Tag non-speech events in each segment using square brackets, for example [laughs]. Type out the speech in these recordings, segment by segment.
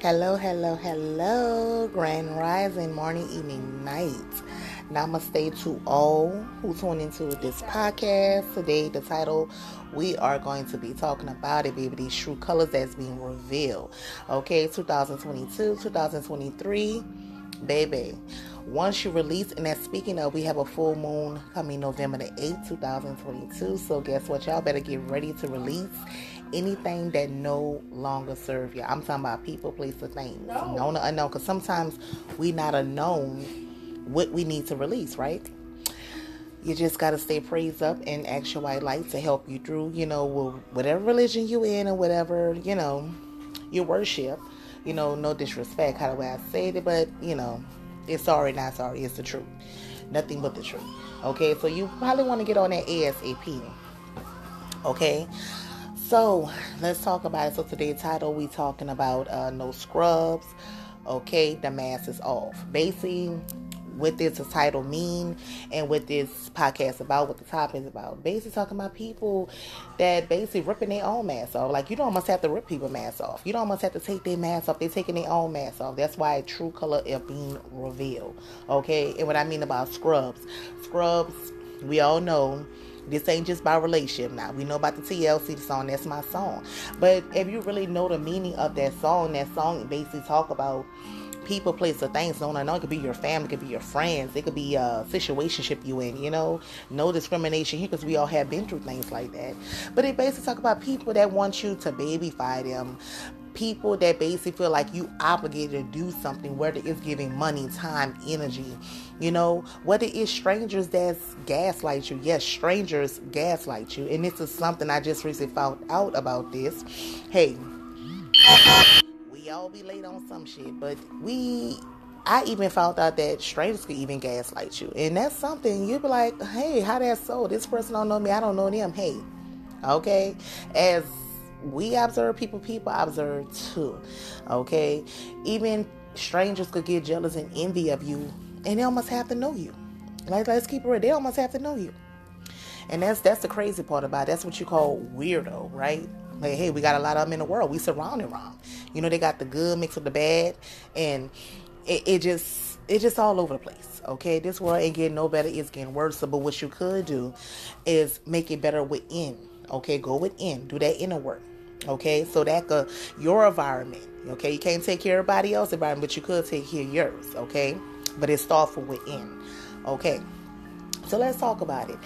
Hello, hello, hello, grand rising, morning, evening, night. Namaste to all who tune into this podcast. Today, the title we are going to be talking about it, baby, these true colors that's being revealed. Okay, 2022, 2023, baby. Once you release, and that's speaking of, we have a full moon coming November the 8th, 2022. So, guess what? Y'all better get ready to release anything that no longer serve you. I'm talking about people, place, or things. No. Known or unknown. Because sometimes we not a known what we need to release, right? You just got to stay praised up and ask your white light to help you through, you know, whatever religion you in or whatever, you know, you worship. You know, no disrespect, how the way I said it, but, you know, it's sorry, not sorry. It's the truth. Nothing but the truth. Okay, so you probably want to get on that ASAP. Okay, so let's talk about it. So today's title we talking about uh, no scrubs. Okay, the mask is off. Basically, what the title mean and what this podcast about, what the topic is about. Basically talking about people that basically ripping their own mask off. Like you don't almost have to rip people masks off. You don't almost have to take their mask off. They're taking their own mask off. That's why true color is being revealed. Okay, and what I mean about scrubs. Scrubs, we all know this ain't just about relationship now. We know about the TLC song, that's my song. But if you really know the meaning of that song, that song basically talk about people, place, or things. No, no. It could be your family, it could be your friends, it could be a situationship you in. You know, no discrimination here because we all have been through things like that. But it basically talk about people that want you to babyfy them, people that basically feel like you obligated to do something, whether it's giving money, time, energy, you know, whether it's strangers that's gaslight you. Yes, strangers gaslight you. And this is something I just recently found out about this. Hey, we all be late on some shit, but we I even found out that strangers could even gaslight you. And that's something you'd be like, hey, how that so? This person don't know me, I don't know them. Hey. Okay? As we observe people, people observe too. Okay? Even strangers could get jealous and envy of you, and they almost have to know you. Like, let's keep it real. They almost have to know you. And that's that's the crazy part about it. That's what you call weirdo, right? Like, hey, we got a lot of them in the world. We surrounded wrong. You know, they got the good mixed with the bad, and it, it just it's just all over the place. Okay, this world ain't getting no better. It's getting worse. So but what you could do is make it better within. Okay, go within. Do that inner work. Okay, so that your environment. Okay, you can't take care of everybody else's environment, but you could take care of yours. Okay, but it starts from within. Okay, so let's talk about it.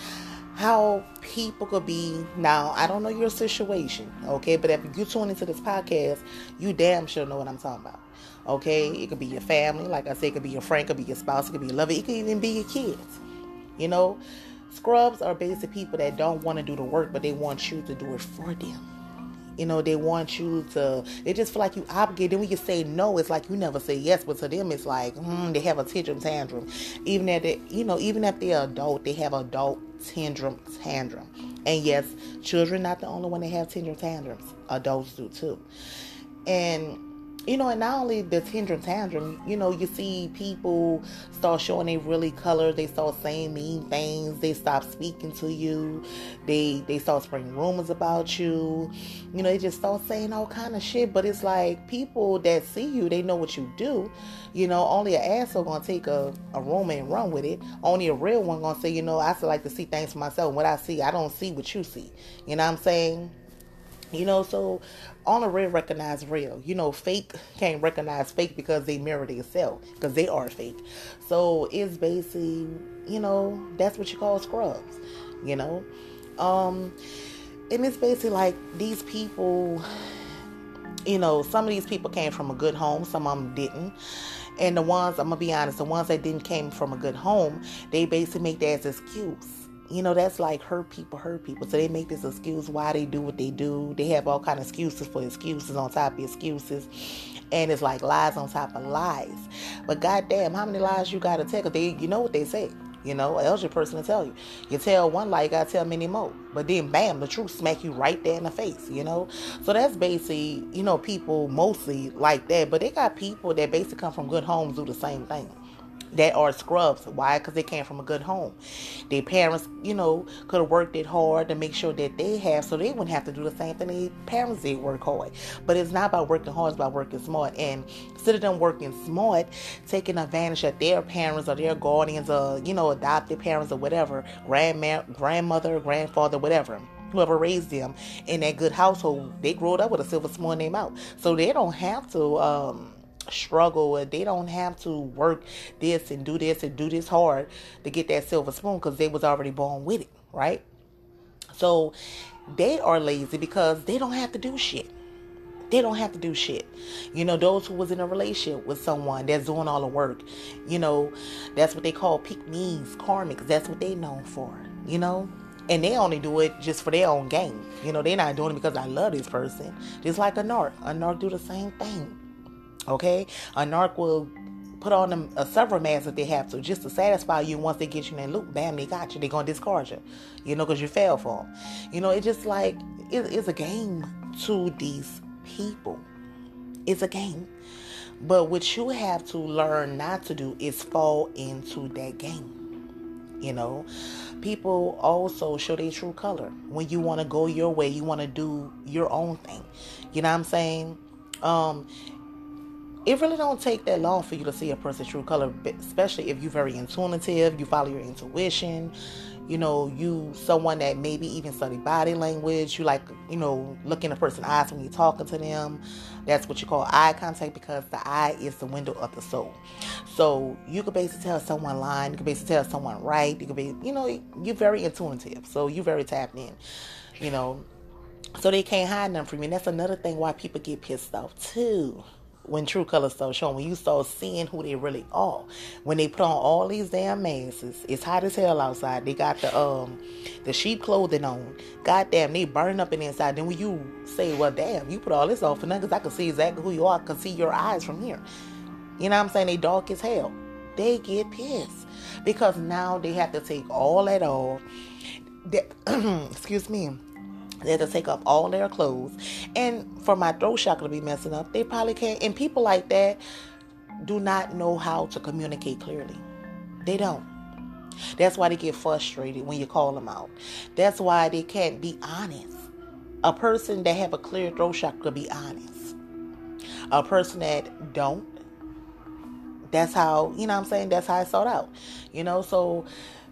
How people could be now. I don't know your situation. Okay, but if you tune into this podcast, you damn sure know what I'm talking about. Okay, it could be your family, like I said, it could be your friend, it could be your spouse, it could be your lover, it could even be your kids. You know, scrubs are basically people that don't want to do the work, but they want you to do it for them. You know, they want you to, they just feel like you obligated. Then when you say no, it's like you never say yes. But to them, it's like, hmm, they have a tantrum tantrum. Even if they, you know, even if they're adult, they have adult tantrum tantrum. And yes, children not the only one that have tantrum tantrums. Adults do too. And you know, and not only the tantrum tantrum, you know, you see people start showing they really color, they start saying mean things, they stop speaking to you, they they start spreading rumors about you, you know, they just start saying all kind of shit. But it's like people that see you, they know what you do. You know, only an asshole gonna take a, a rumor and run with it. Only a real one gonna say, you know, I still like to see things for myself. What I see, I don't see what you see. You know what I'm saying? You know, so on the real recognize real. You know, fake can't recognize fake because they mirror themselves because they are fake. So it's basically, you know, that's what you call scrubs. You know, um, and it's basically like these people. You know, some of these people came from a good home, some of them didn't. And the ones, I'm gonna be honest, the ones that didn't came from a good home, they basically make that as excuse you know that's like hurt people hurt people. So they make this excuse why they do what they do. They have all kind of excuses for excuses on top of excuses. And it's like lies on top of lies. But goddamn how many lies you gotta tell? They you know what they say you know else your person to tell you. You tell one lie you gotta tell many more. But then bam the truth smack you right there in the face you know? So that's basically you know people mostly like that. But they got people that basically come from good homes do the same thing that are scrubs. Why? Because they came from a good home. Their parents, you know, could have worked it hard to make sure that they have, so they wouldn't have to do the same thing their parents did work hard. But it's not about working hard; it's about working smart. And instead of them working smart, taking advantage of their parents or their guardians or you know adopted parents or whatever, grandma, grandmother, grandfather, whatever whoever raised them in that good household, they grew up with a silver spoon in their mouth. So they don't have to um, struggle they don't have to work this and do this and do this hard to get that silver spoon because they was already born with it right so they are lazy because they don't have to do shit they don't have to do shit you know those who was in a relationship with someone that's doing all the work you know that's what they call pick me's karmics that's what they known for you know and they only do it just for their own gain. You know, they're not doing it because I love this person. Just like a narc. A narc do the same thing. Okay, a narc will put on them a several masks if they have to, just to satisfy you. Once they get you in that loop, bam, they got you. They're gonna discard you, you know, because you fell for them. You know, it's just like it, it's a game to these people. It's a game, but what you have to learn not to do is fall into that game. You know, people also show their true color when you want to go your way. You want to do your own thing. You know what I'm saying? Um, it really don't take that long for you to see a person's true color, especially if you're very intuitive, you follow your intuition, you know, you someone that maybe even study body language, you like, you know, look in a person's eyes when you're talking to them. That's what you call eye contact because the eye is the window of the soul. So you could basically tell someone lying, you could basically tell someone right, you could be, you know, you're very intuitive. So you're very tapped in, you know. So they can't hide them from you. And that's another thing why people get pissed off too when true colors start showing, when you start seeing who they really are, when they put on all these damn masks, it's hot as hell outside. They got the um the sheep clothing on. Goddamn, they burn up in the inside. Then when you say, well, damn, you put all this off for nothing, because I can see exactly who you are. I can see your eyes from here. You know what I'm saying? They dark as hell. They get pissed because now they have to take all that off. [clears throat] Excuse me they have to take off all their clothes. And for my throat chakra to be messing up, they probably can't. And people like that do not know how to communicate clearly. They don't. That's why they get frustrated when you call them out. That's why they can't be honest. A person that have a clear throat chakra be honest. A person that don't, that's how, you know I'm saying, that's how I sort out. You know, so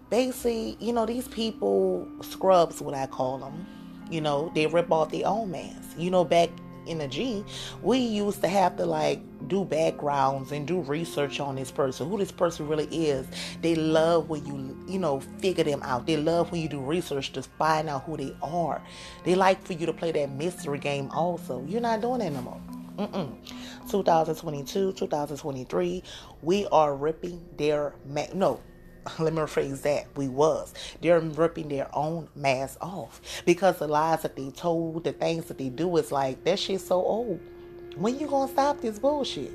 basically, you know, these people, scrubs, what I call them, you know, they rip off their own mask. You know, back in the G, we used to have to like do backgrounds and do research on this person, who this person really is. They love when you, you know, figure them out. They love when you do research to find out who they are. They like for you to play that mystery game also. You're not doing that no more. Mm-mm. 2022, 2023, we are ripping their ma- no, [laughs] let me rephrase that we was they're ripping their own mask off because the lies that they told the things that they do is like that shit's so old when you gonna stop this bullshit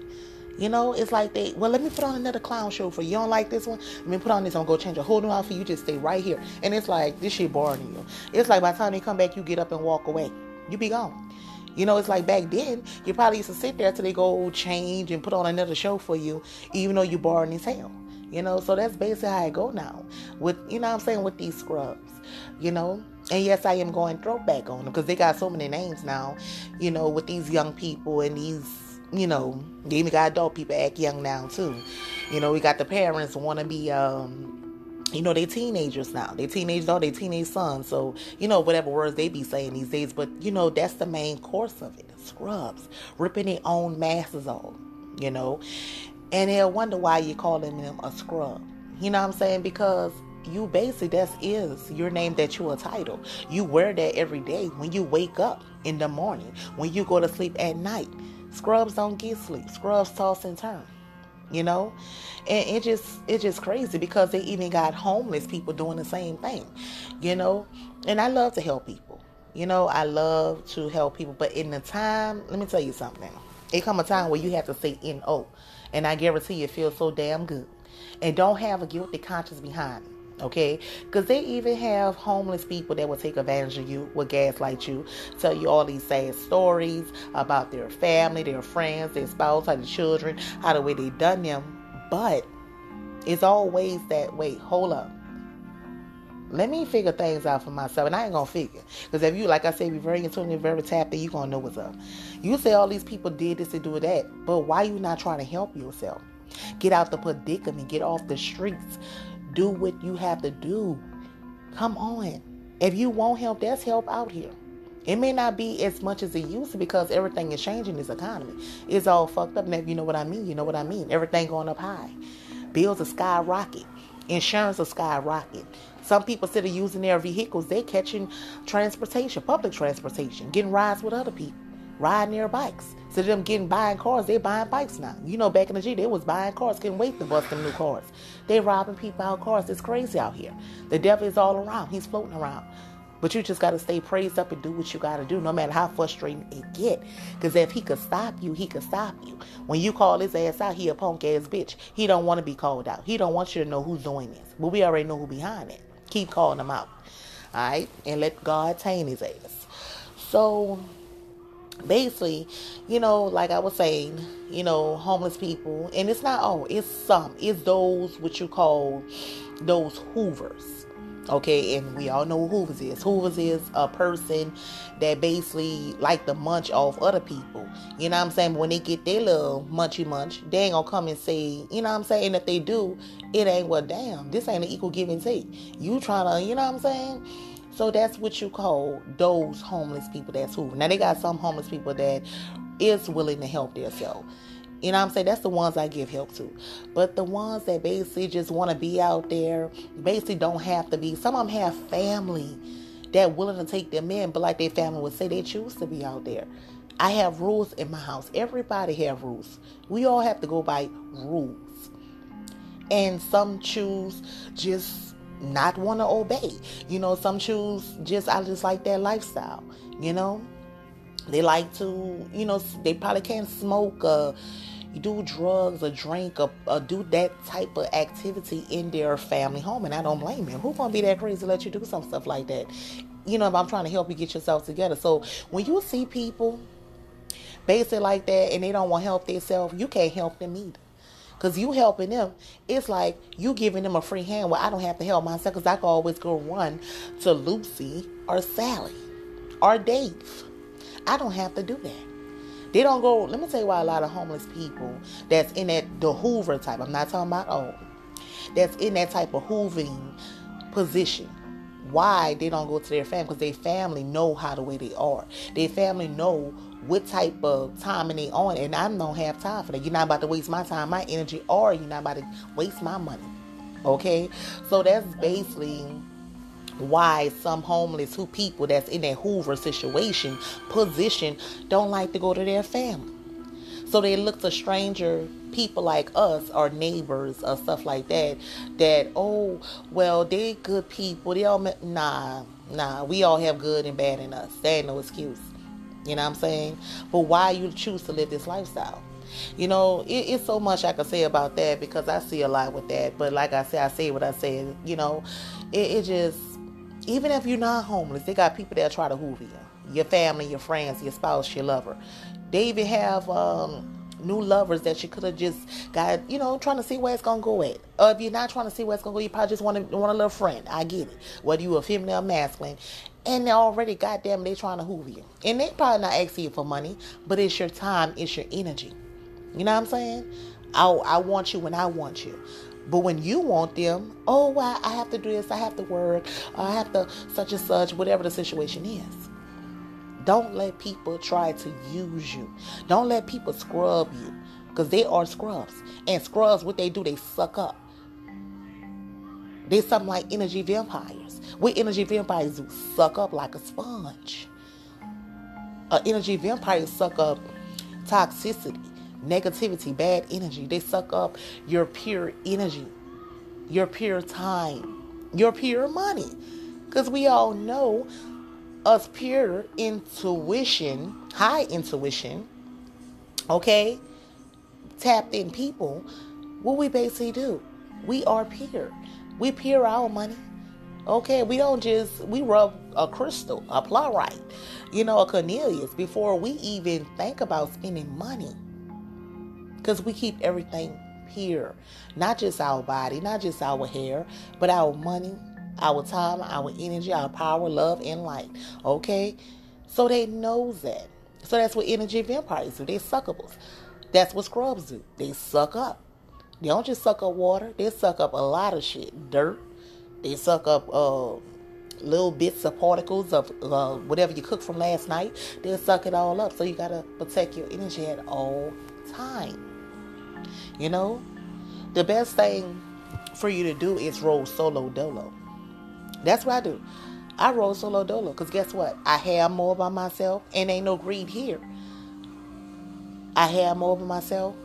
you know, it's like they, well, let me put on another clown show for you. Don't like this one? Let me put on this. To go change a whole new outfit. You just stay right here. And it's like, this shit boring you. It's like by the time they come back, you get up and walk away. You be gone. You know, it's like back then, you probably used to sit there till they go change and put on another show for you, even though you boring as hell. You know, so that's basically how I go now. With you know I'm saying, with these scrubs. You know? And yes, I am going throwback on them because they got so many names now, you know, with these young people and these, you know, they even got adult people act young now too. You know, we got the parents want to be um you know, they teenagers now. They teenagers or they teenage sons. So, you know, whatever words they be saying these days. But, you know, that's the main course of it. Scrubs. Ripping their own masses off. You know and they'll wonder why you're calling them a scrub. You know what I'm saying? Because you basically that is your name that you a title. You wear that every day when you wake up in the morning, when you go to sleep at night. Scrubs don't get sleep. Scrubs toss and turn. You know? And it just it's just crazy because they even got homeless people doing the same thing. You know? And I love to help people. You know, I love to help people. But in the time, let me tell you something. It come a time where you have to say N-O. And I guarantee you, it feels so damn good. And don't have a guilty conscience behind it. Okay? Because they even have homeless people that will take advantage of you, will gaslight you, tell you all these sad stories about their family, their friends, their spouse, how the children, how the way they done them. But It's always that wait, hold up. Let me figure things out for myself, and I ain't gonna figure. Because if you, like I said, be very intuitive, very tapped, you gonna know what's up. You say all these people did this and do that, but why you not trying to help yourself? Get out the predicament, get off the streets, do what you have to do. Come on. If you want help, there's help out here. It may not be as much as it used to because everything is changing this economy. It's all fucked up. And if you know what I mean, you know what I mean. Everything going up high. Bills are skyrocket. Insurance are skyrocket. Some people instead of using their vehicles, they catching transportation, public transportation, getting rides with other people, riding their bikes. So them getting buying cars, they buying bikes now. You know, back in the G, they was buying cars, couldn't wait to bust them new cars. They robbing people out cars. It's crazy out here. The devil is all around. He's floating around. But you just got to stay praised up and do what you got to do, no matter how frustrating it get. Because if he could stop you, he could stop you. When you call his ass out, he a punk ass bitch. He don't want to be called out. He don't want you to know who's doing this. But we already know who behind it. Keep calling him out. All right? And let God tame his ass. So basically, you know, like I was saying, you know, homeless people, and it's not all, it's some, it's those what you call those hoovers Okay, and we all know who Hoovers is. Hoovers is a person that basically like to munch off other people. You know what I'm saying? When they get their little munchy munch, they ain't gonna come and say, you know what I'm saying? If they do, it ain't well damn, this ain't an equal give and take. You trying to, you know what I'm saying? So that's what you call those homeless people that's who. Now they got some homeless people that is willing to help themselves. You know what I'm saying? That's the ones I give help to. But the ones that basically just want to be out there, basically don't have to be. Some of them have family that willing to take them in, but like their family would say, they choose to be out there. I have rules in my house. Everybody have rules. We all have to go by rules. And some choose just not want to obey. You know, some choose just I just like that lifestyle. You know, they like to, you know, they probably can't smoke or do drugs or drink or, or, do that type of activity in their family home. And I don't blame them. Who's gonna be that crazy to let you do some stuff like that? You know, I'm trying to help you get yourself together. So when you see people basically like that and they don't want to help themselves, you can't help them either. Cause you helping them, it's like you giving them a free hand. Well, I don't have to help myself because I can always go run to Lucy or Sally or Dave. I don't have to do that. They don't go. Let me tell you why a lot of homeless people that's in that the Hoover type. I'm not talking about old. That's in that type of hooving position. Why they don't go to their family? Because their family know how the way they are. Their family know what type of time they on, and I don't have time for that. You're not about to waste my time, my energy, or you're not about to waste my money. Okay, so that's basically why some homeless who people that's in that Hoover situation position don't like to go to their family. So they look to stranger people like us or neighbors or stuff like that. That oh well they good people. They all nah nah. We all have good and bad in us. There ain't no excuse. You know what I'm saying? But why you choose to live this lifestyle? You know, it, it's so much I can say about that because I see a lot with that. But like I said, I say what I said. You know, it, it just even if you're not homeless, they got people that try to hoover you. Your family, your friends, your spouse, your lover. They even have um, new lovers that you could have just got, you know, trying to see where it's gonna go at. Or if you're not trying to see where it's gonna go, you probably just want want a little friend. I get it. Whether you a female or masculine. And they already goddamn they trying to hoover you. And they probably not asking you for money, but it's your time, it's your energy. You know what I'm saying? I, I want you when I want you. But when you want them, oh, well, I have to do this, I have to work, I have to such and such, whatever the situation is. Don't let people try to use you. Don't let people scrub you because they are scrubs. And scrubs, what they do, they suck up. They're something like energy vampires. What energy vampires suck up like a sponge. An energy vampire suck up toxicity negativity, bad energy. They suck up your pure energy, your pure time, your pure money. Because we all know us pure intuition, high intuition, okay, tapped in people, what we basically do, we are pure. We pure our money. Okay, we don't just we rub a crystal, a plurite, you know, a Cornelius before we even think about spending money because we keep everything here. Not just our body, not just our hair, but our money, our time, our energy, our power, love, and light. Okay? So they knows that. So that's what energy vampires do. They suckables. That's what scrubs do. They suck up. They don't just suck up water. They suck up a lot of shit. Dirt. They suck up uh, little bits of particles of uh, whatever you cooked from last night. They'll suck it all up. So you gotta protect your energy at all time. You know, the best thing for you to do is roll solo dolo. That's what I do. I roll solo dolo because guess what? I have more by myself and ain't no greed here. I have more by myself.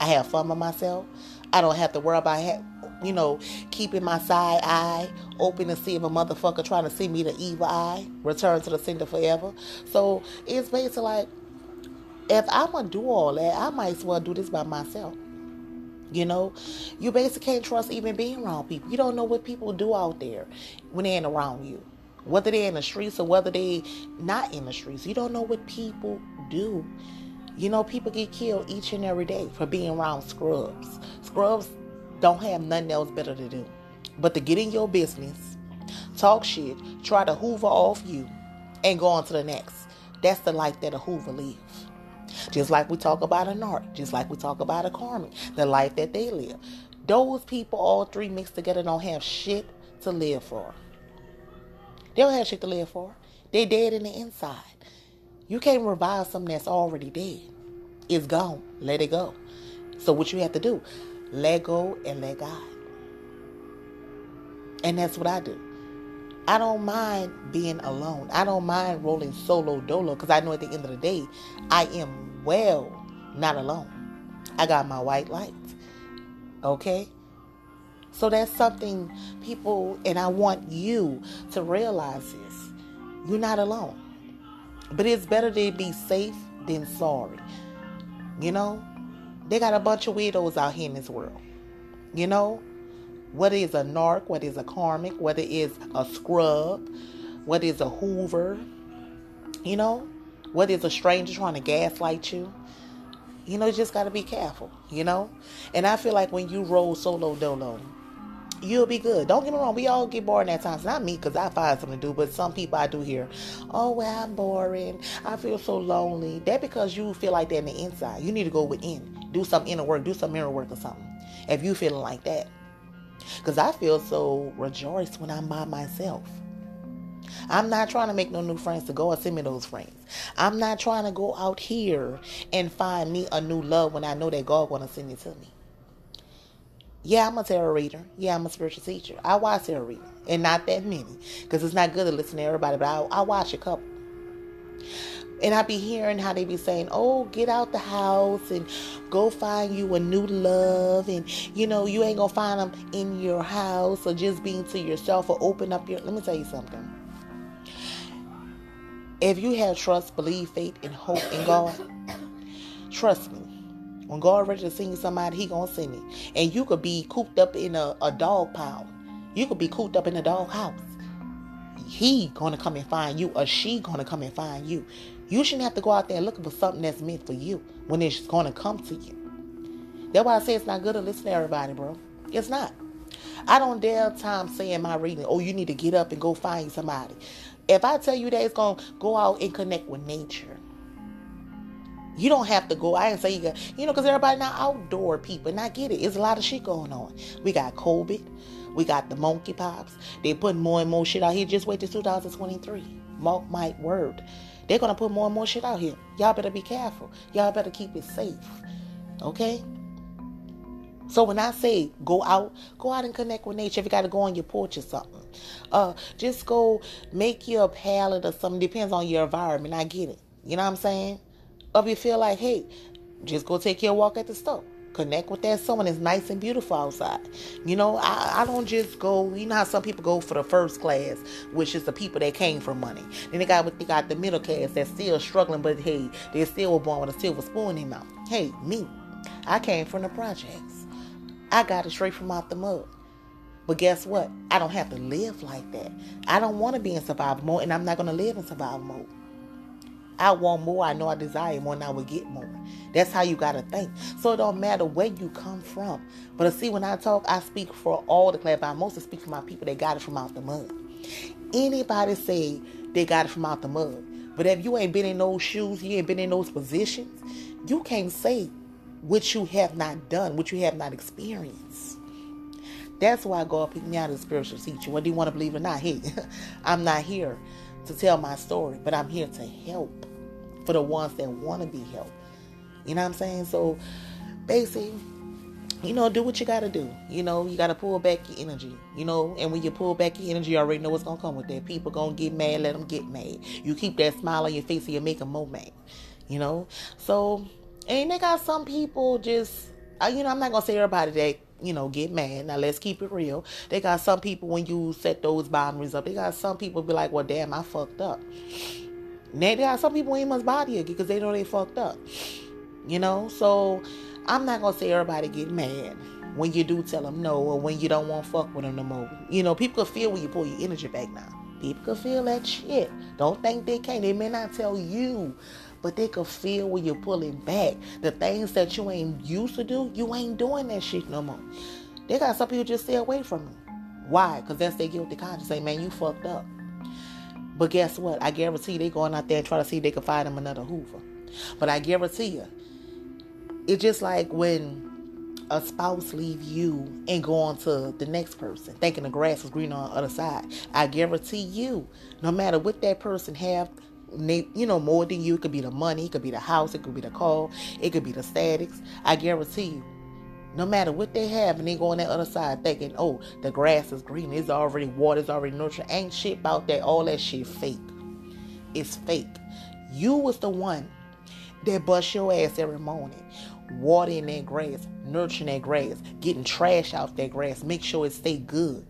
I have fun by myself. I don't have to worry about, you know, keeping my side eye open to see if a motherfucker trying to see me the evil eye, return to the sender forever. So it's basically like, if I'm gonna do all that, I might as well do this by myself. You know, you basically can't trust even being around people. You don't know what people do out there when they ain't around you. Whether they're in the streets or whether they not in the streets. You don't know what people do. You know, people get killed each and every day for being around scrubs. Scrubs don't have nothing else better to do but to get in your business, talk shit, try to hoover off you, and go on to the next. That's the life that a hoover lives. Just like we talk about a narc, just like we talk about a karmic, the life that they live. Those people, all three mixed together, don't have shit to live for. They don't have shit to live for. They're dead in the inside. You can't revive something that's already dead. It's gone. Let it go. So what you have to do, let go and let God. And that's what I do. I don't mind being alone. I don't mind rolling solo dolo because I know at the end of the day, I am well not alone. I got my white light. Okay? So that's something people, and I want you to realize this. You're not alone. But it's better to be safe than sorry. You know? They got a bunch of weirdos out here in this world. You know? What is a narc? What is a karmic? What is a scrub? What is a hoover? You know? What is a stranger trying to gaslight you? You know, you just got to be careful, you know? And I feel like when you roll solo dolo, you'll be good. Don't get me wrong, we all get bored at times. Not me, because I find something to do, but some people I do hear, oh, well, I'm boring. I feel so lonely. That because you feel like that in the inside. You need to go within. Do some inner work, do some mirror work or something. If you feeling like that. Because I feel so rejoiced when I'm by myself. I'm not trying to make no new friends to go send me those friends. I'm not trying to go out here and find me a new love when I know that God want to send it to me. Yeah, I'm a tarot reader. Yeah, I'm a spiritual teacher. I watch tarot reading, and not that many, because it's not good to listen to everybody. But I, I watch a couple. And I be hearing how they be saying, oh, get out the house and go find you a new love. And, you know, you ain't to find them in your house or just being to yourself or open up your. Let me tell you something. If you have trust, believe, faith, and hope in God, trust me. When God ready to send somebody, He gonna send me. And you could be cooped up in a, a dog pound. You could be cooped up in a dog house. He gonna come and find you, or she gonna come and find you. You shouldn't have to go out there looking for something that's meant for you when it's going to come to you. That's why I say it's not good to listen to everybody, bro. It's not. I don't dare time saying my reading, oh, you need to get up and go find somebody. If I tell you that it's going to go out and connect with nature, you don't have to go. I didn't say you got, you know, because everybody not outdoor people, and I get it. It's a lot of shit going on. We got COVID. We got the monkeypox. They putting more and more shit out here. Just wait till 2023. Mark my word. They're gonna put more and more shit out here. Y'all better be careful. Y'all better keep it safe. Okay? So when I say go out, go out and connect with nature. If you got to go on your porch or something, uh, just go make your palette or something. Depends on your environment. I get it. You know what I'm saying? Or if you feel like, hey, just go take your walk at the store. Connect with that someone. It's nice and beautiful outside. You know, I, I don't just go. You know how some people go for the first class, which is the people that came from money. Then they got they got the middle class that's still struggling, but hey, they still were born with a silver spoon in mouth. Hey, me, I came from the projects. I got it straight from out the mud. But guess what? I don't have to live like that. I don't want to be in survival mode, and I'm not going to live in survival mode. I want more. I know I desire more, and I will get more. That's how you gotta think. So it don't matter where you come from. But see, when I talk, I speak for all the class. I mostly speak for my people that got it from out the mud. Anybody say they got it from out the mud. But if you ain't been in those shoes, you ain't been in those positions, you can't say what you have not done, what you have not experienced. That's why God picked me out as a spiritual teacher. Whether you want to believe or not, [laughs] hey, [laughs] I'm not here to tell my story, but I'm here to help for the ones that want to be helped. You know what I'm saying? So basically, you know, do what you gotta do. You know, you gotta pull back your energy. You know, and when you pull back your energy, you already know what's gonna come with that. People gonna get mad, let them get mad. You keep that smile on your face, and you make them more mad. You know, so and they got some people just, you know, I'm not gonna say everybody that you know get mad. Now let's keep it real. They got some people when you set those boundaries up. They got some people be like, well, damn, I fucked up. Now they got some people ain't much body again because they know they fucked up. You know, so I'm not gonna say everybody get mad when you do tell them no or when you don't want fuck with them no more. You know, people can feel when you pull your energy back now. People can feel that shit. Don't think they can't. They may not tell you, but they could feel when you're pulling back. The things that you ain't used to do, you ain't doing that shit no more. They got some people just stay away from you. Why? Because that's their guilty conscience. Say, man, you fucked up. But guess what? I guarantee they going out there and try to see if they can find them another Hoover. But I guarantee you, it's just like when a spouse leave you and go on to the next person, thinking the grass is green on the other side. I guarantee you, no matter what that person have, you know, more than you, it could be the money, it could be the house, it could be the car, it could be the statics. I guarantee you, no matter what they have, and they go on that other side thinking, oh, the grass is green, it's already water, it's already nurtured. Ain't shit about that. All that shit fake. It's fake. You was the one that bust your ass every morning watering that grass, nurturing that grass, getting trash out that grass, make sure it stay good.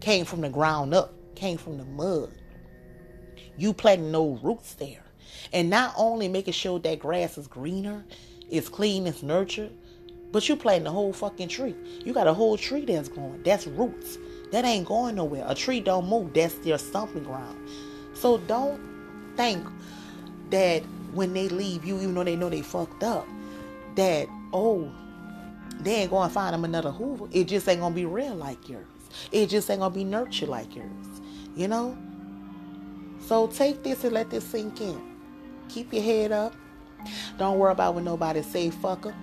Came from the ground up, came from the mud. You planting no roots there. And not only making sure that grass is greener, it's clean, it's nurtured, but you planting the whole fucking tree. You got a whole tree that's growing. That's roots. That ain't going nowhere. A tree don't move. That's their stomping ground. So don't think that when they leave you, even though they know they fucked up, that, oh, they ain't going to find them another Hoover. It just ain't to be real like yours. It just ain't to be nurtured like yours. You know? So take this and let this sink in. Keep your head up. Don't worry about what nobody say, fucker.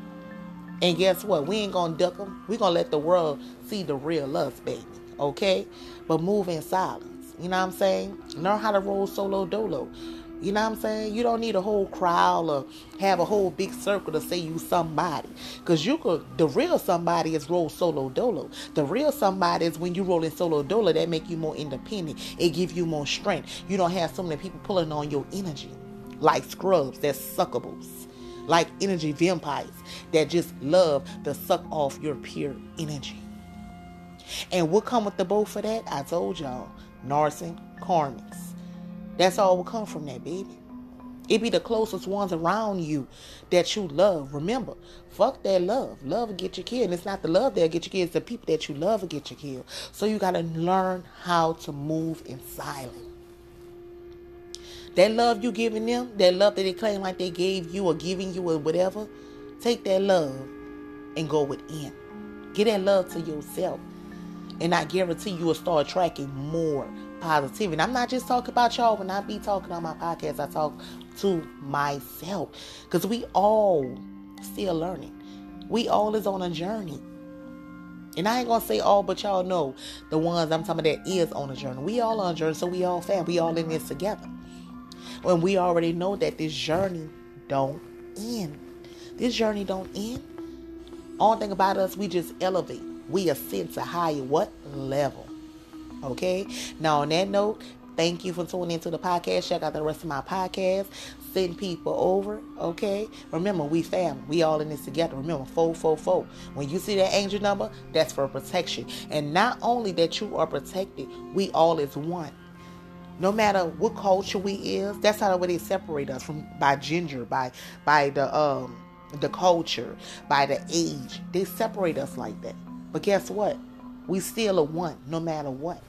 And guess what? We ain't gonna duck them. We gonna let the world see the real us, baby. Okay? But move in silence. You know what I'm saying? Learn how to roll solo dolo. You know what I'm saying? You don't need a whole crowd or have a whole big circle to say you somebody. Cause you could the real somebody is roll solo dolo. The real somebody is when you roll in solo dolo that make you more independent. It give you more strength. You don't have so many people pulling on your energy. Like scrubs, that's suckables. Like energy vampires that just love to suck off your pure energy. And what come with the bow for that? I told y'all, Narsen, karmics. That's all will come from that, baby. It be the closest ones around you that you love. Remember, fuck that love. Love will get you killed. And it's not the love that'll get you killed. It's the people that you love will get you killed. So you got to learn how to move in silence. That love you giving them, that love that they claim like they gave you or giving you or whatever, take that love and go within. Get that love to yourself. And I guarantee you will start attracting more positivity. And I'm not just talking about y'all when I be talking on my podcast, I talk to myself. Because we all still learning. We all is on a journey. And I ain't gonna say all, but y'all know the ones I'm talking about that is on a journey. We all on a journey, so we all fam. We all in this together. When we already know that this journey don't end. This journey don't end. Only thing about us, we just elevate. We ascend to higher what level? Okay. Now, on that note, thank you for tuning into the podcast. Check out the rest of my podcast. Send people over. Okay. Remember, we family. We all in this together. Remember, four, four, four. When you see that angel number, that's for protection. And not only that you are protected, we all is one. No matter what culture we is, that's how the they separate us from by gender, by by the um the culture, by the age. They separate us like that. But guess what? We still a one, no matter what.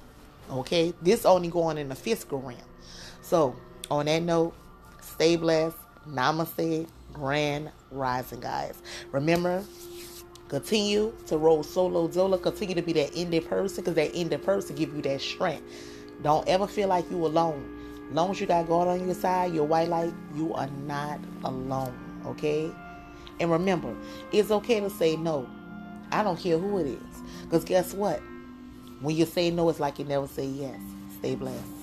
Okay, this only going in the fiscal realm. So, on that note, Stay blessed. Namaste. Grand rising, guys. Remember, continue to roll solo zola. Continue to be that indie person because that indie person give you that strength. Don't ever feel like you alone. Long as you got God on your side, your white light, you are not alone. Okay? And remember, it's okay to say no. I don't care who it is. Because guess what? When you say no, it's like you never say yes. Stay blessed.